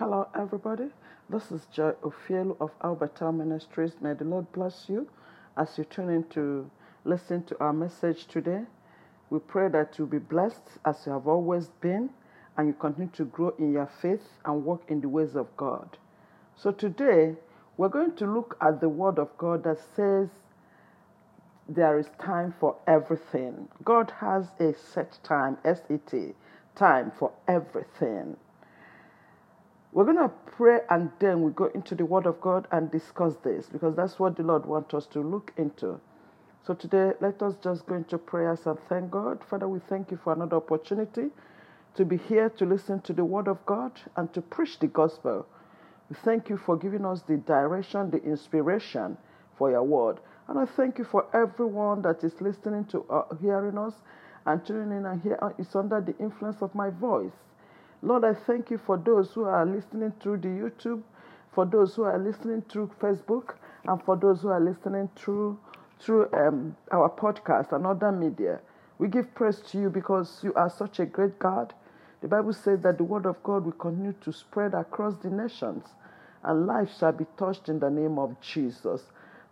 Hello, everybody. This is Joy Ofielu of Alberta Ministries. May the Lord bless you as you tune in to listen to our message today. We pray that you'll be blessed as you have always been and you continue to grow in your faith and walk in the ways of God. So, today we're going to look at the Word of God that says there is time for everything. God has a set time, S E T, time for everything. We're going to pray and then we go into the Word of God and discuss this because that's what the Lord wants us to look into. So today, let us just go into prayers and thank God. Father, we thank you for another opportunity to be here to listen to the Word of God and to preach the gospel. We thank you for giving us the direction, the inspiration for your Word. And I thank you for everyone that is listening to, uh, hearing us and tuning in and here is under the influence of my voice. Lord, I thank you for those who are listening through the YouTube, for those who are listening through Facebook, and for those who are listening through through um, our podcast and other media. We give praise to you because you are such a great God. The Bible says that the word of God will continue to spread across the nations, and life shall be touched in the name of Jesus.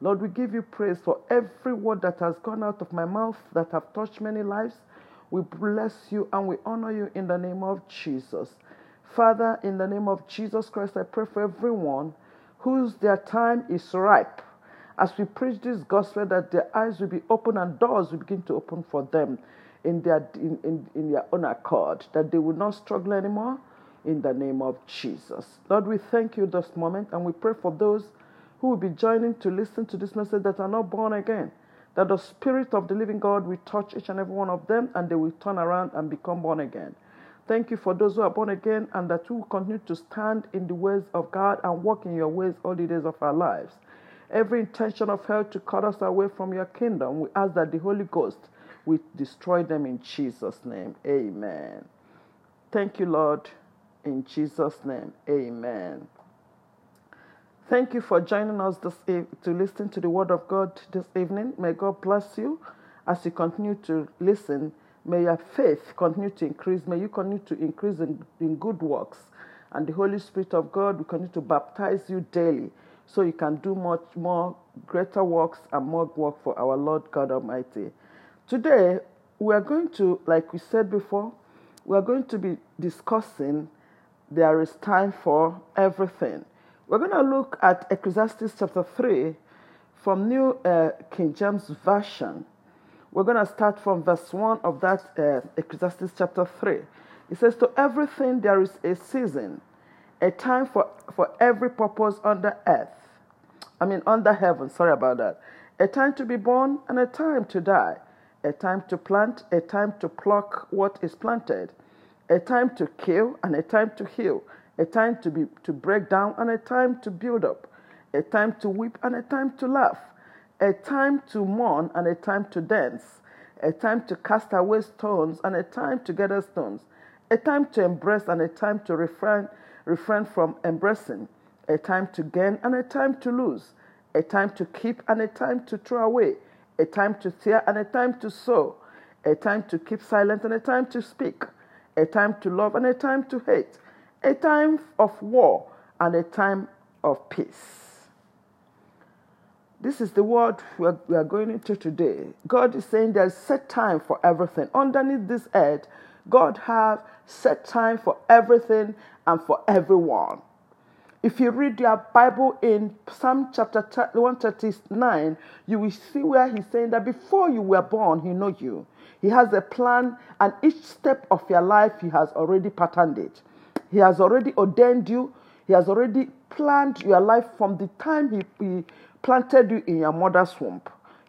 Lord, we give you praise for every word that has gone out of my mouth that have touched many lives. We bless you and we honor you in the name of Jesus. Father, in the name of Jesus Christ, I pray for everyone whose their time is ripe. As we preach this gospel, that their eyes will be open and doors will begin to open for them in their in, in, in their own accord, that they will not struggle anymore in the name of Jesus. Lord, we thank you this moment and we pray for those who will be joining to listen to this message that are not born again that the Spirit of the living God will touch each and every one of them and they will turn around and become born again. Thank you for those who are born again and that will continue to stand in the ways of God and walk in your ways all the days of our lives. Every intention of hell to cut us away from your kingdom, we ask that the Holy Ghost will destroy them in Jesus' name. Amen. Thank you, Lord. In Jesus' name, amen. Thank you for joining us this e- to listen to the Word of God this evening. May God bless you as you continue to listen. May your faith continue to increase. May you continue to increase in, in good works. And the Holy Spirit of God will continue to baptize you daily so you can do much more greater works and more work for our Lord God Almighty. Today, we are going to, like we said before, we are going to be discussing there is time for everything. We're going to look at Ecclesiastes chapter 3 from New uh, King James Version. We're going to start from verse 1 of that uh, Ecclesiastes chapter 3. It says, To everything there is a season, a time for, for every purpose under earth. I mean, under heaven, sorry about that. A time to be born and a time to die. A time to plant, a time to pluck what is planted. A time to kill and a time to heal a time to be to break down and a time to build up, a time to weep and a time to laugh, a time to mourn and a time to dance, a time to cast away stones and a time to gather stones, a time to embrace and a time to refrain refrain from embracing, a time to gain and a time to lose, a time to keep and a time to throw away, a time to tear and a time to sow, a time to keep silent and a time to speak, a time to love and a time to hate a time of war and a time of peace. This is the word we are, going into today. God is saying there's set time for everything. Underneath this earth, God have set time for everything and for everyone. If you read your Bible in Psalm chapter 139, you will see where he's saying that before you were born, he knows you. He has a plan, and each step of your life, he has already patterned it. He has already ordained you. He has already planned your life from the time he, he planted you in your mother's womb.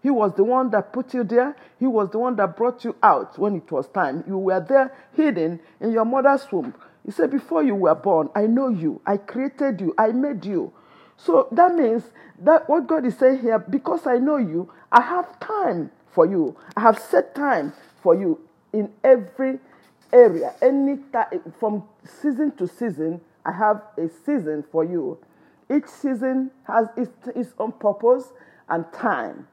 He was the one that put you there. He was the one that brought you out when it was time. You were there hidden in your mother's womb. He said, Before you were born, I know you. I created you. I made you. So that means that what God is saying here, because I know you, I have time for you. I have set time for you in every area. Any time, from season to season, I have a season for you. Each season has its, its own purpose and time.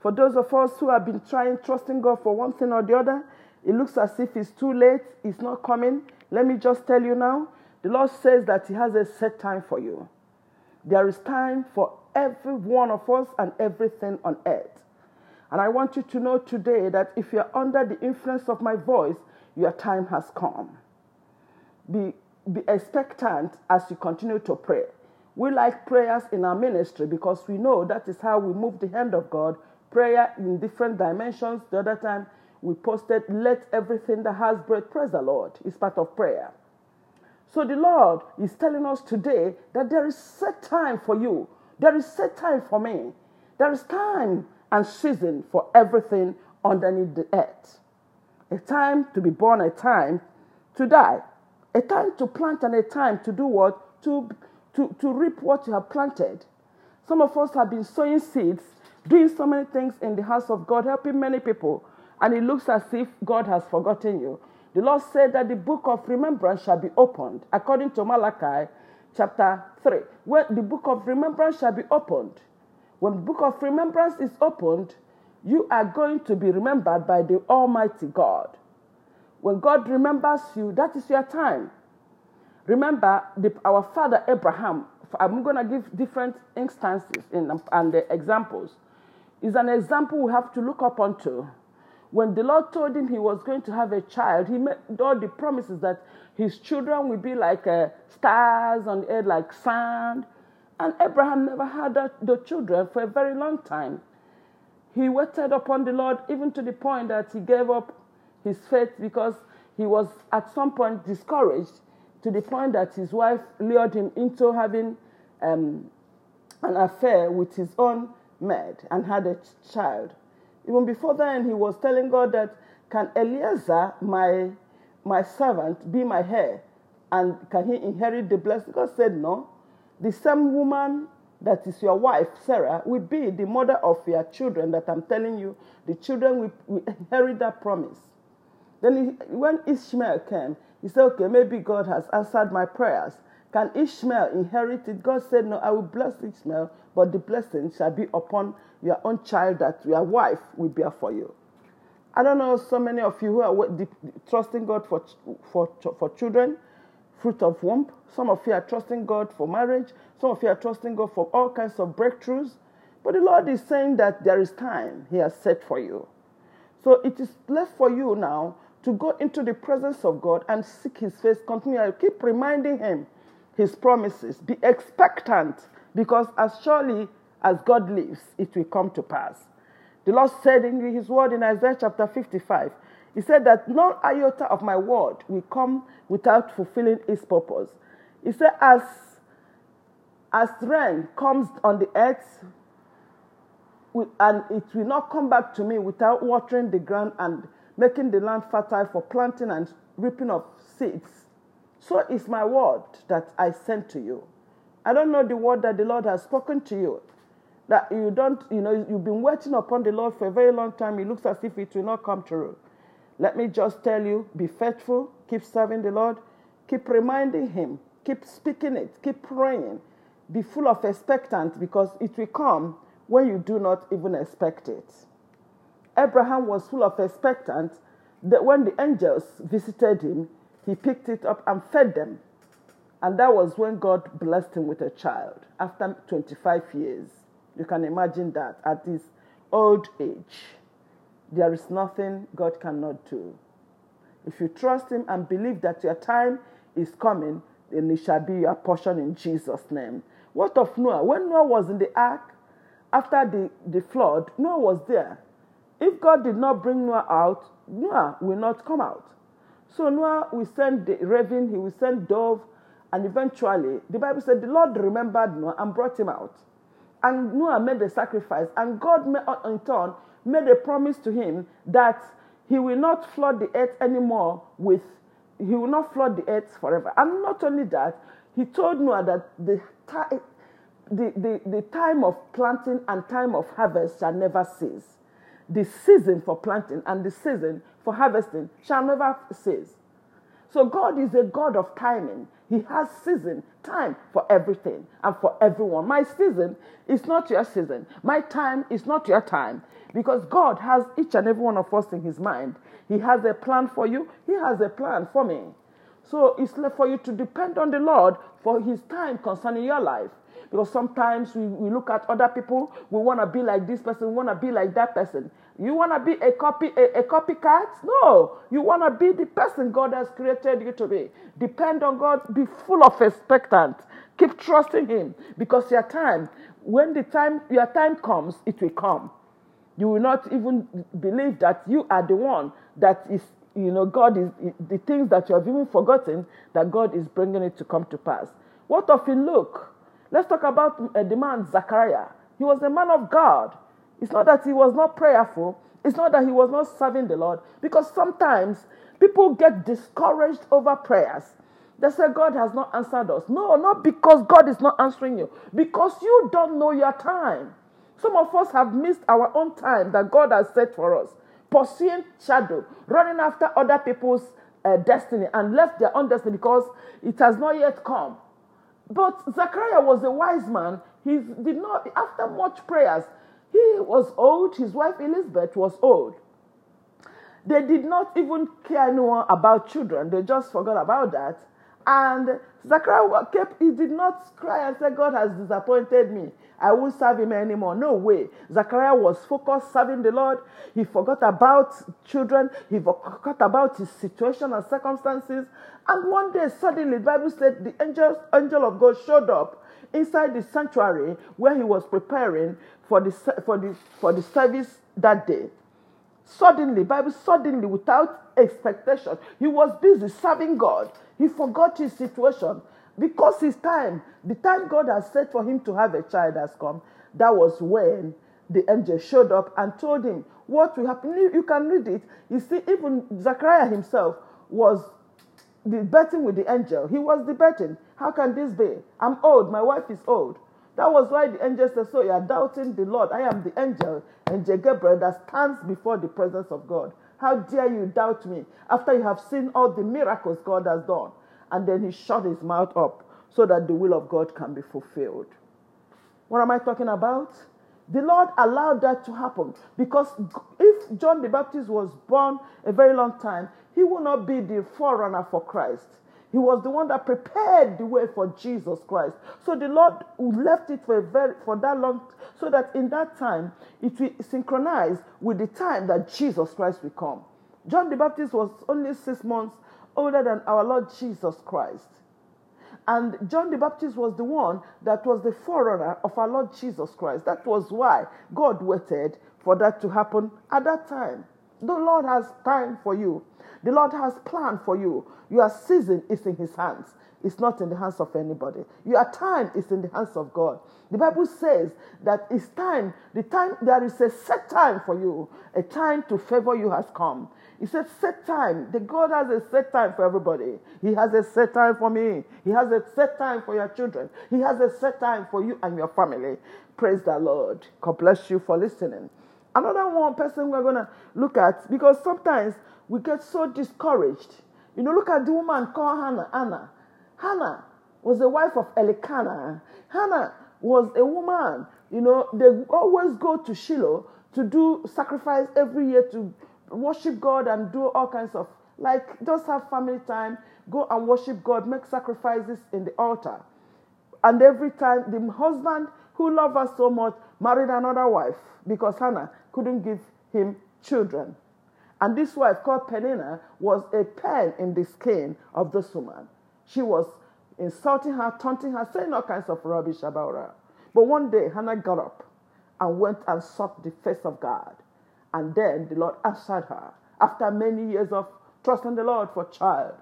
For those of us who have been trying, trusting God for one thing or the other, it looks as if it's too late, it's not coming. Let me just tell you now The Lord says that He has a set time for you. There is time for every one of us and everything on earth. And I want you to know today that if you're under the influence of my voice, your time has come. Be, be expectant as you continue to pray. We like prayers in our ministry because we know that is how we move the hand of God. Prayer in different dimensions. The other time we posted, Let everything that has breath praise the Lord. is part of prayer. So the Lord is telling us today that there is set time for you. There is set time for me. There is time and season for everything underneath the earth. A time to be born, a time to die. A time to plant and a time to do what? To to, to reap what you have planted. Some of us have been sowing seeds, doing so many things in the house of God, helping many people, and it looks as if God has forgotten you. The Lord said that the book of remembrance shall be opened, according to Malachi chapter 3. Where the book of remembrance shall be opened, when the book of remembrance is opened, you are going to be remembered by the Almighty God. When God remembers you, that is your time. Remember, the, our father Abraham, I'm going to give different instances in, and examples, is an example we have to look up onto. When the Lord told him he was going to have a child, he made all the promises that his children will be like uh, stars on the earth, like sand. And Abraham never had the children for a very long time. He waited upon the Lord even to the point that he gave up his faith because he was at some point discouraged to the point that his wife lured him into having um, an affair with his own maid and had a child. Even before then, he was telling God that, Can Eliezer, my, my servant, be my heir? And can he inherit the blessing? God said, No. The same woman that is your wife, Sarah, will be the mother of your children that I'm telling you. The children will, will inherit that promise. Then he, when Ishmael came, he said, okay, maybe God has answered my prayers. Can Ishmael inherit it? God said, no, I will bless Ishmael, but the blessing shall be upon your own child that your wife will bear for you. I don't know so many of you who are trusting God for, for, for children, fruit of womb. Some of you are trusting God for marriage. Some of you are trusting God for all kinds of breakthroughs. But the Lord is saying that there is time He has set for you. So it is left for you now to go into the presence of God and seek His face continually. Keep reminding Him His promises. Be expectant because as surely as God lives, it will come to pass. The Lord said in His word in Isaiah chapter 55, He said that no iota of my word will come without fulfilling its purpose. He said, as, as rain comes on the earth, and it will not come back to me without watering the ground and making the land fertile for planting and reaping of seeds. So is my word that I sent to you. I don't know the word that the Lord has spoken to you. That you don't, you know, you've been waiting upon the Lord for a very long time. It looks as if it will not come true. Let me just tell you be faithful, keep serving the Lord, keep reminding Him, keep speaking it, keep praying. Be full of expectant because it will come when you do not even expect it. Abraham was full of expectant that when the angels visited him, he picked it up and fed them. And that was when God blessed him with a child after 25 years. You can imagine that at his old age. There is nothing God cannot do. If you trust him and believe that your time is coming, then it shall be your portion in Jesus' name. What of Noah? When Noah was in the ark, after the, the flood, Noah was there. If God did not bring Noah out, Noah will not come out. So Noah will send the raven, he will send dove, and eventually, the Bible said the Lord remembered Noah and brought him out. And Noah made the sacrifice, and God made uh, in turn made a promise to him that he will not flood the earth anymore with, he will not flood the earth forever. And not only that, he told Noah that the, the, the, the time of planting and time of harvest shall never cease the season for planting and the season for harvesting shall never cease. So God is a God of timing. He has season, time for everything and for everyone. My season is not your season. My time is not your time. Because God has each and every one of us in his mind. He has a plan for you. He has a plan for me. So it's left for you to depend on the Lord for His time concerning your life. Because sometimes we, we look at other people, we want to be like this person, we want to be like that person. You want to be a copy a, a copycat? No. You want to be the person God has created you to be. Depend on God, be full of expectant. Keep trusting Him because your time, when the time your time comes, it will come. You will not even believe that you are the one that is, you know, God is the things that you have even forgotten that God is bringing it to come to pass. What of in Luke? Let's talk about uh, the man Zachariah. He was a man of God. It's not that he was not prayerful. It's not that he was not serving the Lord. Because sometimes people get discouraged over prayers. They say God has not answered us. No, not because God is not answering you, because you don't know your time. Some of us have missed our own time that God has set for us, pursuing shadow, running after other people's uh, destiny, and left their own destiny because it has not yet come. But Zachariah was a wise man. He did not, after much prayers, he was old, his wife Elizabeth was old. They did not even care anyone about children, they just forgot about that. And Zachariah kept, he did not cry and say, God has disappointed me. I won't serve him anymore. No way. Zachariah was focused serving the Lord. He forgot about children. He forgot about his situation and circumstances. And one day, suddenly, the Bible said the angel, angel of God showed up inside the sanctuary where he was preparing for the, for the, for the service that day. Suddenly, Bible suddenly, without expectation, he was busy serving God. He forgot his situation because his time, the time God has set for him to have a child has come. That was when the angel showed up and told him what will happen. You can read it. You see, even Zachariah himself was debating with the angel. He was debating. How can this be? I'm old. My wife is old. That was why the angel said, So you are doubting the Lord. I am the angel, angel Gabriel, that stands before the presence of God. How dare you doubt me after you have seen all the miracles God has done? And then he shut his mouth up so that the will of God can be fulfilled. What am I talking about? The Lord allowed that to happen because if John the Baptist was born a very long time, he will not be the forerunner for Christ. He was the one that prepared the way for Jesus Christ. So the Lord left it for a very for that long, so that in that time it will synchronize with the time that Jesus Christ will come. John the Baptist was only six months older than our Lord Jesus Christ. And John the Baptist was the one that was the forerunner of our Lord Jesus Christ. That was why God waited for that to happen at that time. The Lord has time for you. The Lord has planned for you. Your season is in His hands. It's not in the hands of anybody. Your time is in the hands of God. The Bible says that it's time, the time, there is a set time for you. A time to favor you has come. He said, set time. The God has a set time for everybody. He has a set time for me. He has a set time for your children. He has a set time for you and your family. Praise the Lord. God bless you for listening. Another one person we're going to look at, because sometimes we get so discouraged. You know, look at the woman called Hannah. Anna. Hannah was the wife of Elkanah. Hannah was a woman. You know, they always go to Shiloh to do sacrifice every year to worship God and do all kinds of like just have family time, go and worship God, make sacrifices in the altar. And every time the husband who loved her so much married another wife because Hannah couldn't give him children. And this wife called Peninnah was a pen in the skin of this woman. She was insulting her, taunting her, saying all kinds of rubbish about her. But one day, Hannah got up and went and sought the face of God. And then the Lord answered her after many years of trusting the Lord for child.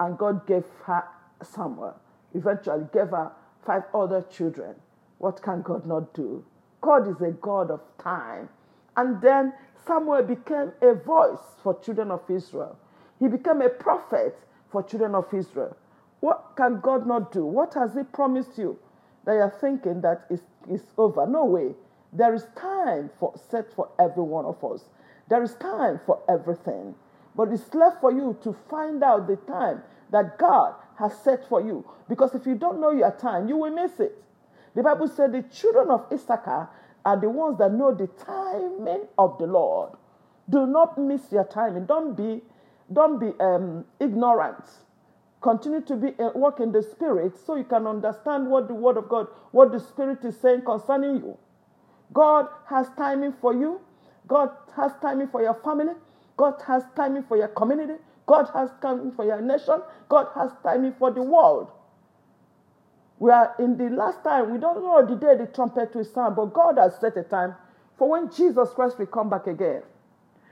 And God gave her Samuel, eventually gave her five other children. What can God not do? God is a God of time. And then Samuel became a voice for children of Israel. He became a prophet for children of Israel. What can God not do? What has He promised you that you're thinking that is, is over? No way. There is time for set for every one of us. There is time for everything. But it's left for you to find out the time that God has set for you. Because if you don't know your time, you will miss it. The Bible said the children of Issachar are the ones that know the timing of the Lord. Do not miss your timing. Don't be, don't be um, ignorant. Continue to be uh, walk in the spirit so you can understand what the word of God, what the spirit is saying concerning you. God has timing for you. God has timing for your family. God has timing for your community. God has timing for your nation. God has timing for the world. We are in the last time. We don't know the day the trumpet will sound, but God has set a time for when Jesus Christ will come back again.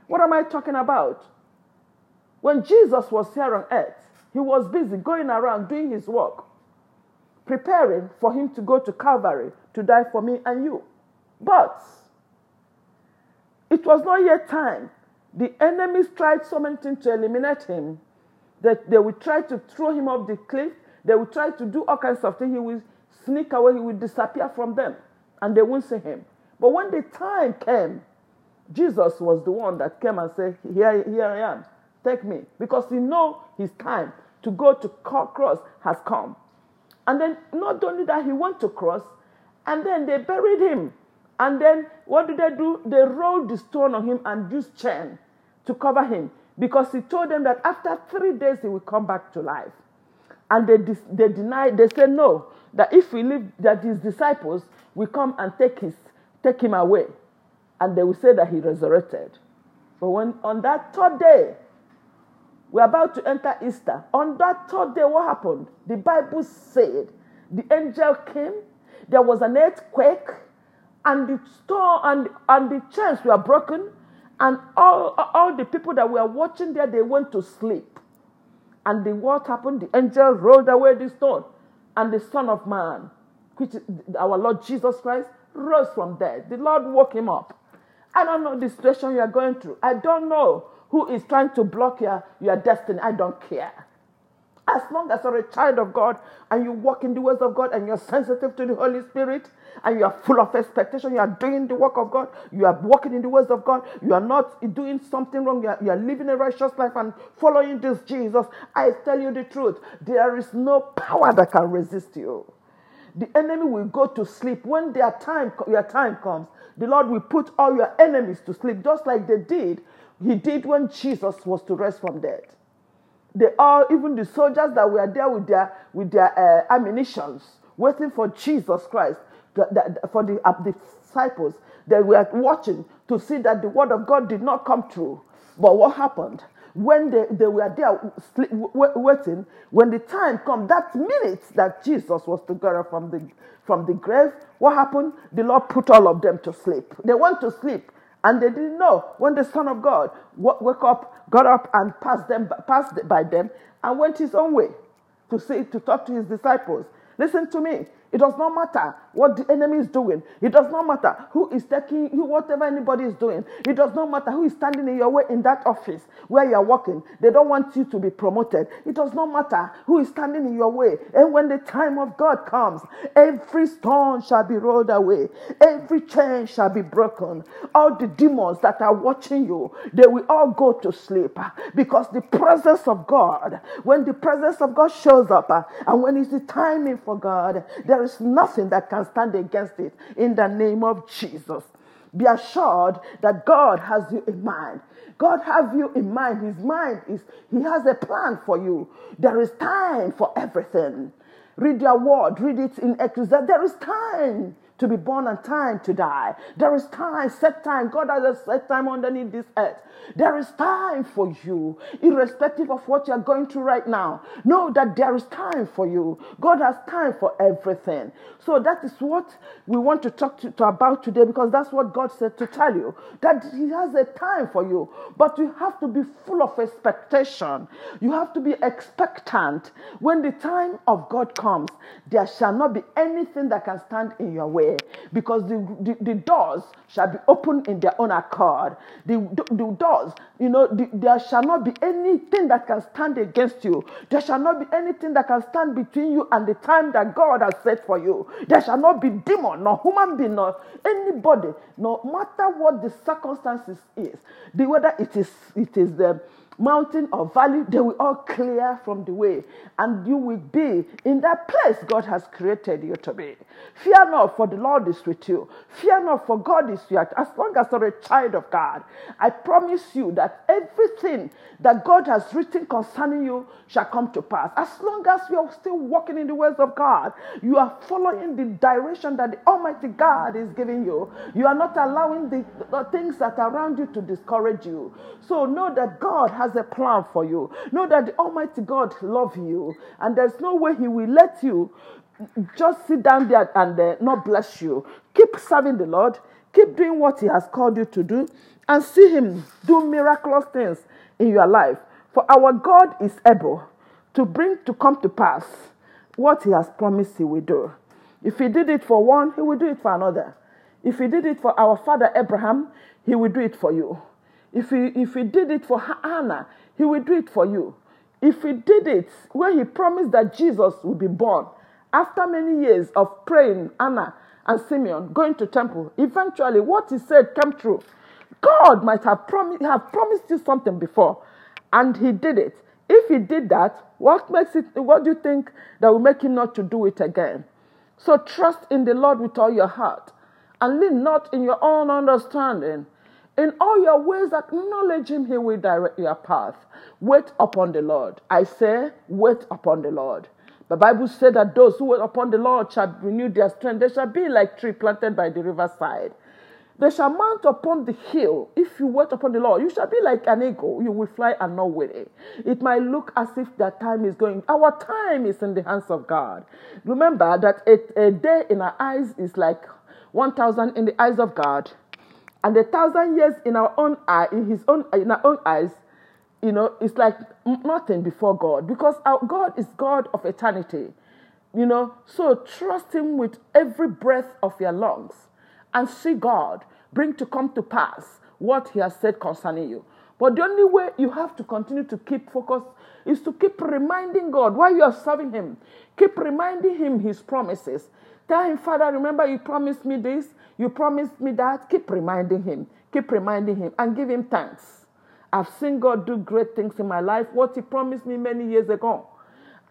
What am I talking about? When Jesus was here on earth, he was busy going around doing his work, preparing for him to go to Calvary to die for me and you. But it was not yet time. The enemies tried so many things to eliminate him that they would try to throw him off the cliff. They would try to do all kinds of things. He will sneak away. He will disappear from them, and they won't see him. But when the time came, Jesus was the one that came and said, "Here, here I am. Take me," because he know his time to go to cross has come. And then not only that, he went to cross, and then they buried him. And then what did they do? They rolled the stone on him and used chain to cover him because he told them that after three days he will come back to life. And they, they denied, they said no, that if we leave, that his disciples will come and take, his, take him away. And they will say that he resurrected. But when on that third day, we're about to enter Easter. On that third day, what happened? The Bible said the angel came, there was an earthquake, and the store and, and the chains were broken, and all, all the people that were watching there, they went to sleep. And the what happened? The angel rolled away the stone, and the Son of Man, which our Lord Jesus Christ, rose from death. The Lord woke him up. I don't know the situation you are going through. I don't know who is trying to block your, your destiny. I don't care. As long as you're a child of God and you walk in the ways of God and you're sensitive to the Holy Spirit and you are full of expectation, you are doing the work of God, you are walking in the ways of God, you are not doing something wrong, you are, you are living a righteous life and following this Jesus. I tell you the truth, there is no power that can resist you. The enemy will go to sleep when their time, your time comes. The Lord will put all your enemies to sleep, just like they did. He did when Jesus was to rest from death they all, even the soldiers that were there with their with their uh, ammunitions, waiting for Jesus Christ, the, the, for the, uh, disciples, they were watching to see that the word of God did not come true. But what happened? When they, they were there sleep, waiting, when the time come, that minute that Jesus was to up from the, from the grave, what happened? The Lord put all of them to sleep. They went to sleep and they didn't know when the Son of God woke up, got up and passed them, passed by them, and went his own way to see, to talk to his disciples. Listen to me. It does not matter what the enemy is doing. It does not matter who is taking you, whatever anybody is doing. It does not matter who is standing in your way in that office where you are working. They don't want you to be promoted. It does not matter who is standing in your way. And when the time of God comes, every stone shall be rolled away, every chain shall be broken. All the demons that are watching you, they will all go to sleep because the presence of God, when the presence of God shows up, and when it's the timing for God, there is nothing that can stand against it in the name of Jesus. Be assured that God has you in mind. God has you in mind. His mind is, He has a plan for you. There is time for everything. Read your word, read it in Ecclesiastes. There is time to be born and time to die. There is time, set time. God has a set time underneath this earth. There is time for you, irrespective of what you're going through right now. Know that there is time for you. God has time for everything. So that is what we want to talk to, to about today because that's what God said to tell you that He has a time for you. But you have to be full of expectation. You have to be expectant. When the time of God comes, there shall not be anything that can stand in your way because the, the, the doors shall be opened in their own accord. The, the, the doors, you know, the, there shall not be anything that can stand against you. There shall not be anything that can stand between you and the time that God has set for you. There shall not be demon, nor human being, nor anybody, no matter what the circumstances is, the whether it is it is the mountain or valley, they will all clear from the way. And you will be in that place God has created you to be. Fear not, for the Lord is with you. Fear not, for God is with you. As long as you're a child of God, I promise you that everything that God has written concerning you shall come to pass. As long as you are still walking in the ways of God, you are following the direction that the Almighty God is giving you. You are not allowing the, the things that are around you to discourage you. So know that God has has a plan for you. Know that the Almighty God loves you, and there's no way He will let you just sit down there and uh, not bless you. Keep serving the Lord. Keep doing what He has called you to do, and see Him do miraculous things in your life. For our God is able to bring to come to pass what He has promised He will do. If He did it for one, He will do it for another. If He did it for our father Abraham, He will do it for you. If he, if he did it for Hannah, he will do it for you. If he did it where he promised that Jesus would be born, after many years of praying, Anna and Simeon going to temple, eventually what he said came true. God might have, promised have promised you something before, and he did it. If he did that, what makes it? What do you think that will make him not to do it again? So trust in the Lord with all your heart, and lean not in your own understanding. In all your ways, acknowledge him, he will direct your path. Wait upon the Lord. I say, wait upon the Lord. The Bible said that those who wait upon the Lord shall renew their strength. They shall be like tree planted by the riverside. They shall mount upon the hill. If you wait upon the Lord, you shall be like an eagle. You will fly and not weary. It might look as if that time is going. Our time is in the hands of God. Remember that a, a day in our eyes is like 1,000 in the eyes of God and a thousand years in our own eye, in his own in our own eyes, you know, it's like nothing before God because our God is God of eternity. You know, so trust him with every breath of your lungs and see God bring to come to pass what he has said concerning you. But the only way you have to continue to keep focus is to keep reminding God why you are serving him. Keep reminding him his promises. Tell him, Father, remember you promised me this. You promised me that. Keep reminding him. Keep reminding him and give him thanks. I've seen God do great things in my life, what he promised me many years ago.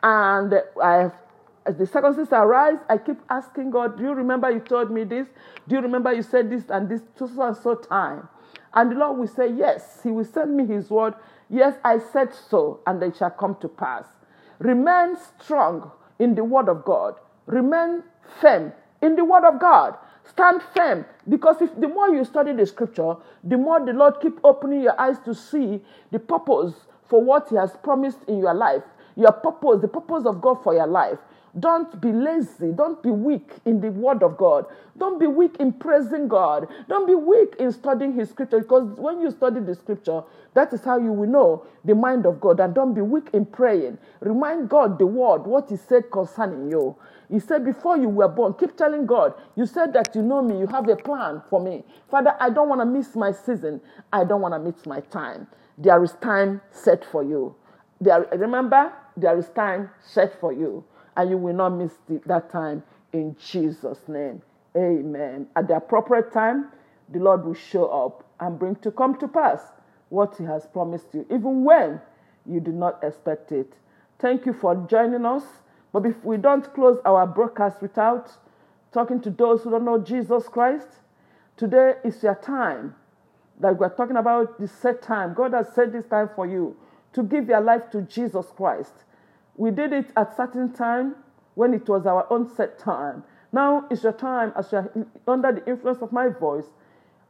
And I have as the circumstances arise, I keep asking God, Do you remember you told me this? Do you remember you said this and this so and so time? And the Lord will say, Yes, He will send me His word. Yes, I said so, and it shall come to pass. Remain strong in the word of God. Remain firm in the word of God. Stand firm because if the more you study the scripture, the more the Lord keep opening your eyes to see the purpose for what He has promised in your life. Your purpose, the purpose of God for your life. Don't be lazy. Don't be weak in the word of God. Don't be weak in praising God. Don't be weak in studying His scripture because when you study the scripture, that is how you will know the mind of God. And don't be weak in praying. Remind God the word, what He said concerning you. He said, Before you were born, keep telling God, You said that you know me, you have a plan for me. Father, I don't want to miss my season. I don't want to miss my time. There is time set for you. There, remember, there is time set for you and you will not miss the, that time in Jesus' name. Amen. At the appropriate time, the Lord will show up and bring to come to pass what He has promised you, even when you do not expect it. Thank you for joining us. But if we don't close our broadcast without talking to those who don't know Jesus Christ, today is your time. that we're talking about the set time. God has set this time for you to give your life to Jesus Christ. We did it at certain time when it was our own set time. Now is your time as you're under the influence of my voice.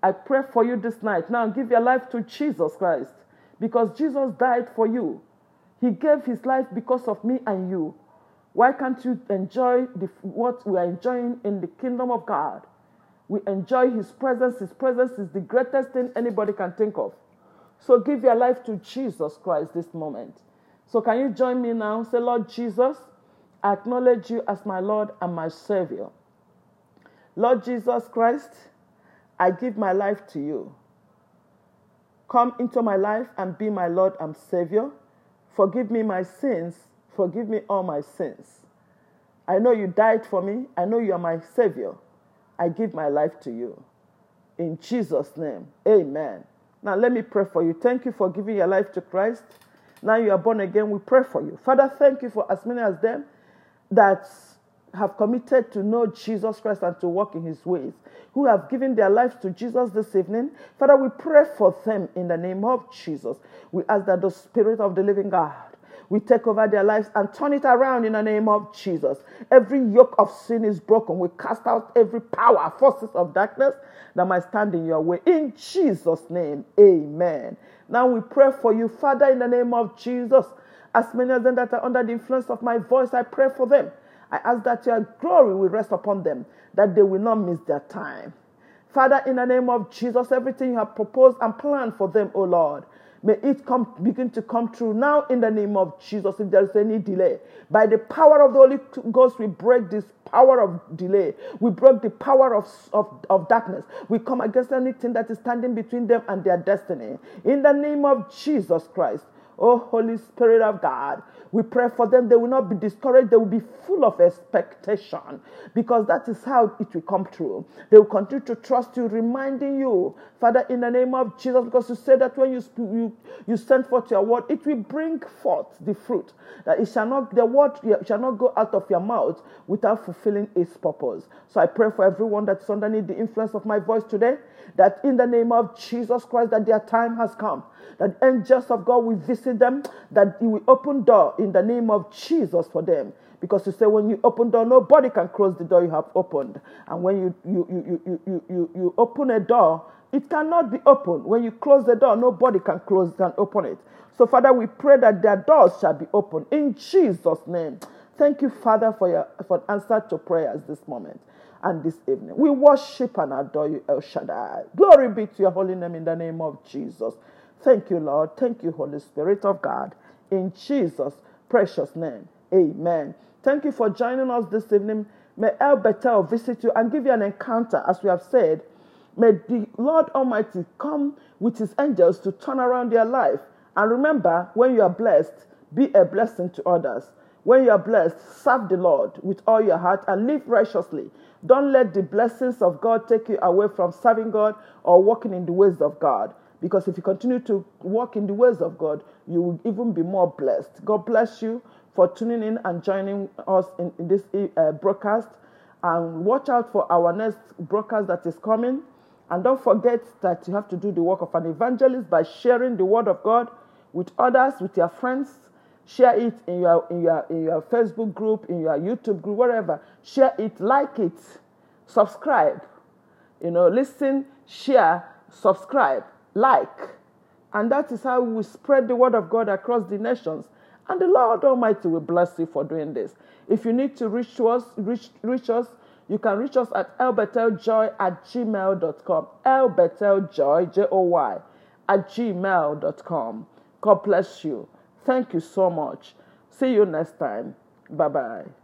I pray for you this night. Now give your life to Jesus Christ because Jesus died for you. He gave his life because of me and you. Why can't you enjoy the, what we are enjoying in the kingdom of God? We enjoy his presence. His presence is the greatest thing anybody can think of. So give your life to Jesus Christ this moment. So, can you join me now? Say, Lord Jesus, I acknowledge you as my Lord and my Savior. Lord Jesus Christ, I give my life to you. Come into my life and be my Lord and Savior. Forgive me my sins. Forgive me all my sins. I know you died for me. I know you are my Savior. I give my life to you. In Jesus' name, amen. Now, let me pray for you. Thank you for giving your life to Christ. Now you are born again. We pray for you. Father, thank you for as many as them that have committed to know Jesus Christ and to walk in his ways, who have given their lives to Jesus this evening. Father, we pray for them in the name of Jesus. We ask that the Spirit of the living God we take over their lives and turn it around in the name of Jesus. Every yoke of sin is broken. We cast out every power, forces of darkness that might stand in your way. In Jesus' name, amen. Now we pray for you, Father, in the name of Jesus. As many of them that are under the influence of my voice, I pray for them. I ask that your glory will rest upon them, that they will not miss their time. Father, in the name of Jesus, everything you have proposed and planned for them, O Lord, May it come begin to come true now in the name of Jesus. If there is any delay, by the power of the Holy Ghost, we break this power of delay. We break the power of, of, of darkness. We come against anything that is standing between them and their destiny. In the name of Jesus Christ. Oh, Holy Spirit of God, we pray for them. They will not be discouraged. They will be full of expectation because that is how it will come true. They will continue to trust you, reminding you, Father, in the name of Jesus, because you said that when you, you, you send forth your word, it will bring forth the fruit. That it shall not, the word shall not go out of your mouth without fulfilling its purpose. So I pray for everyone that is underneath the influence of my voice today, that in the name of Jesus Christ, that their time has come that angels of God will visit them, that He will open door in the name of Jesus for them. Because you say when you open door, nobody can close the door you have opened. And when you you you you you you, you open a door, it cannot be opened. When you close the door, nobody can close and open it. So, Father, we pray that their doors shall be opened in Jesus' name. Thank you, Father, for your for answer to prayers this moment and this evening. We worship and adore you, El Shaddai. Glory be to your holy name in the name of Jesus. Thank you, Lord. Thank you, Holy Spirit of God. In Jesus' precious name. Amen. Thank you for joining us this evening. May El Bethel visit you and give you an encounter, as we have said. May the Lord Almighty come with his angels to turn around your life. And remember, when you are blessed, be a blessing to others. When you are blessed, serve the Lord with all your heart and live righteously. Don't let the blessings of God take you away from serving God or walking in the ways of God. Because if you continue to walk in the ways of God, you will even be more blessed. God bless you for tuning in and joining us in, in this uh, broadcast. And watch out for our next broadcast that is coming. And don't forget that you have to do the work of an evangelist by sharing the word of God with others, with your friends. Share it in your in your in your Facebook group, in your YouTube group, wherever. Share it, like it, subscribe. You know, listen, share, subscribe like. And that is how we spread the word of God across the nations. And the Lord Almighty will bless you for doing this. If you need to reach us, reach, reach us, you can reach us at elbeteljoy at gmail.com. Elbeteljoy, J-O-Y, at gmail.com. God bless you. Thank you so much. See you next time. Bye-bye.